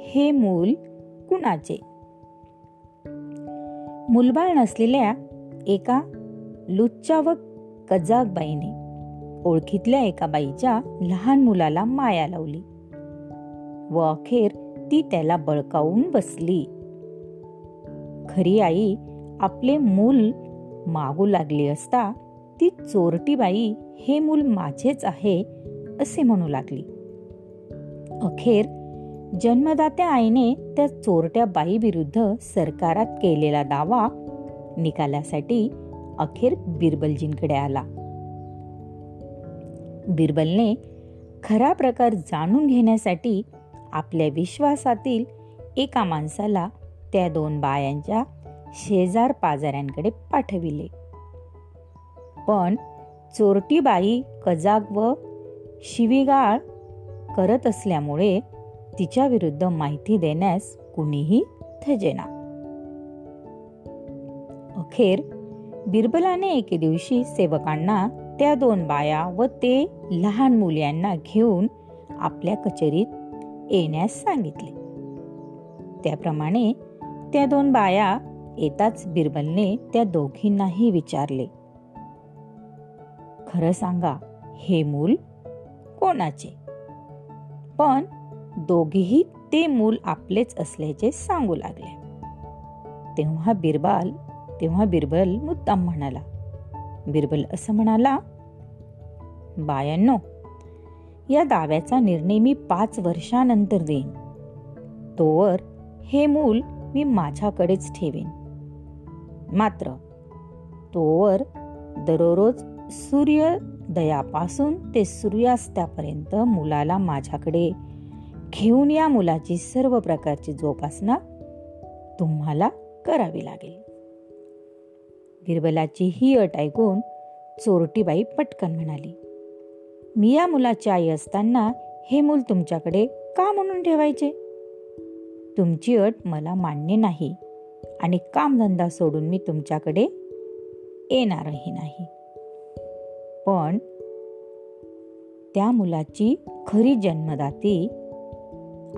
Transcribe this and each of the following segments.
हे मूल कुणाचे? मुलबाळ नसलेल्या एका लुच्चा व कजाक बाईने ओळखीतल्या एका बाईच्या लहान मुलाला माया लावली. व अखेर ती त्याला बळकावून बसली. खरी आई आपले मूल मागू लागली असता ती चोरटी बाई हे मूल माझेच आहे असे म्हणू लागली. अखेर जन्मदात्या आईने त्या चोरट्या बाईविरुद्ध सरकारात केलेला दावा निकालासाठी अखेर बिरबलजींकडे आला. बिरबलने खरा प्रकार जाणून घेण्यासाठी आपल्या विश्वासातील एका माणसाला त्या दोन बायांच्या शेजार पाजाऱ्यांकडे पाठविले. पण चोरटी बाई कजाग व शिवीगाळ करत असल्यामुळे तिच्याविरुद्ध माहिती देण्यास कुणीही थजेना. अखेर बिरबलाने एके दिवशी सेवकांना त्या दोन बाया व ते लहान मुल्यांना घेऊन आपल्या कचेरीत येण्यास सांगितले. त्याप्रमाणे त्या दोन बाया येताच बिरबलने त्या दोघींनाही विचारले खरं सांगा हे मूल कोणाचे? पण दोघेही ते मूल आपलेच असल्याचे सांगू लागले. तेव्हा बिरबाल तेव्हा बिरबल मुद्दाम म्हणाला. बिरबल असं म्हणाला बायांनो या दाव्याचा निर्णय मी पाच वर्षानंतर देईन. तोवर हे मूल मी माझ्याकडेच ठेवेन. मात्र तोवर दररोज सूर्योदयापासून ते सूर्यास्तापर्यंत मुलाला माझ्याकडे घेऊन या मुलाची सर्व प्रकारची जोपासना तुम्हाला करावी लागेल. बिरबलाची ही अट ऐकून चोरटीबाई पटकन म्हणाली मी या मुलाची आई असताना हे मूल तुमच्याकडे का म्हणून ठेवायचे? तुमची अट मला मान्य नाही आणि कामधंदा सोडून मी तुमच्याकडे येणारही नाही. पण त्या मुलाची खरी जन्मदाती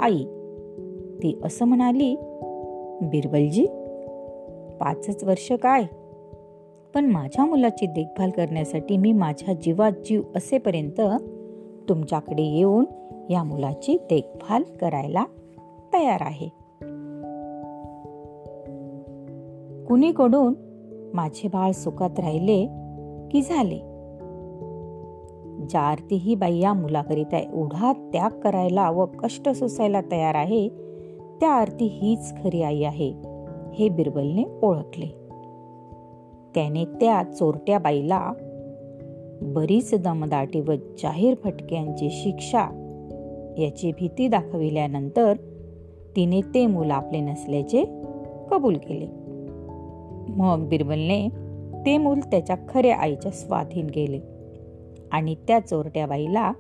आई ती असं म्हणाली बिरबलजी पाचच वर्ष काय? पण माझ्या मुलाची देखभाल करण्यासाठी मी माझ्या जीवात जीव असेपर्यंत तुमच्याकडे येऊन या मुलाची देखभाल करायला तयार आहे. कुणीकडून माझे बाळ सुखात राहिले की झाले? ज्या आरती ही बाई या मुलाकरिता एवढा त्याग करायला व कष्ट सोसायला तयार आहे. त्या आरती हीच खरी आई आहे हे बिरबलने ओळखले. त्याने त्या चोरट्या बाईला बरीच दमदाटी व जाहीर फटक्यांची शिक्षा याची भीती दाखविल्यानंतर तिने ते मूल आपले नसल्याचे कबूल केले. मग बिरबलने ते मूल त्याच्या खऱ्या आईच्या स्वाधीन गेले आणि त्या चोरट्या बाईला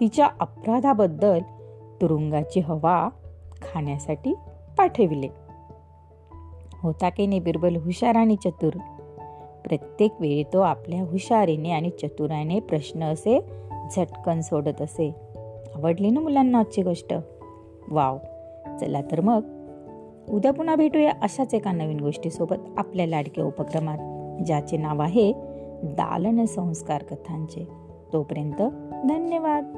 तिच्या अपराधाबद्दल तुरुंगाची हवा खाण्यासाठी पाठविले. होता की नाही बिरबल हुशार आणि चतुर? प्रत्येक वेळी तो आपल्या हुशारीने आणि चतुराने प्रश्न असे झटकन सोडत असे. आवडली ना मुलांना आजची गोष्ट? वाव. चला तर मग. उद्या पुन्हा भेटूया अशाच एका नवीन गोष्टीसोबत आपल्या लाडक्या उपक्रमात ज्याचे नाव आहे दालन संस्कार कथांचे. तोपर्यंत धन्यवाद.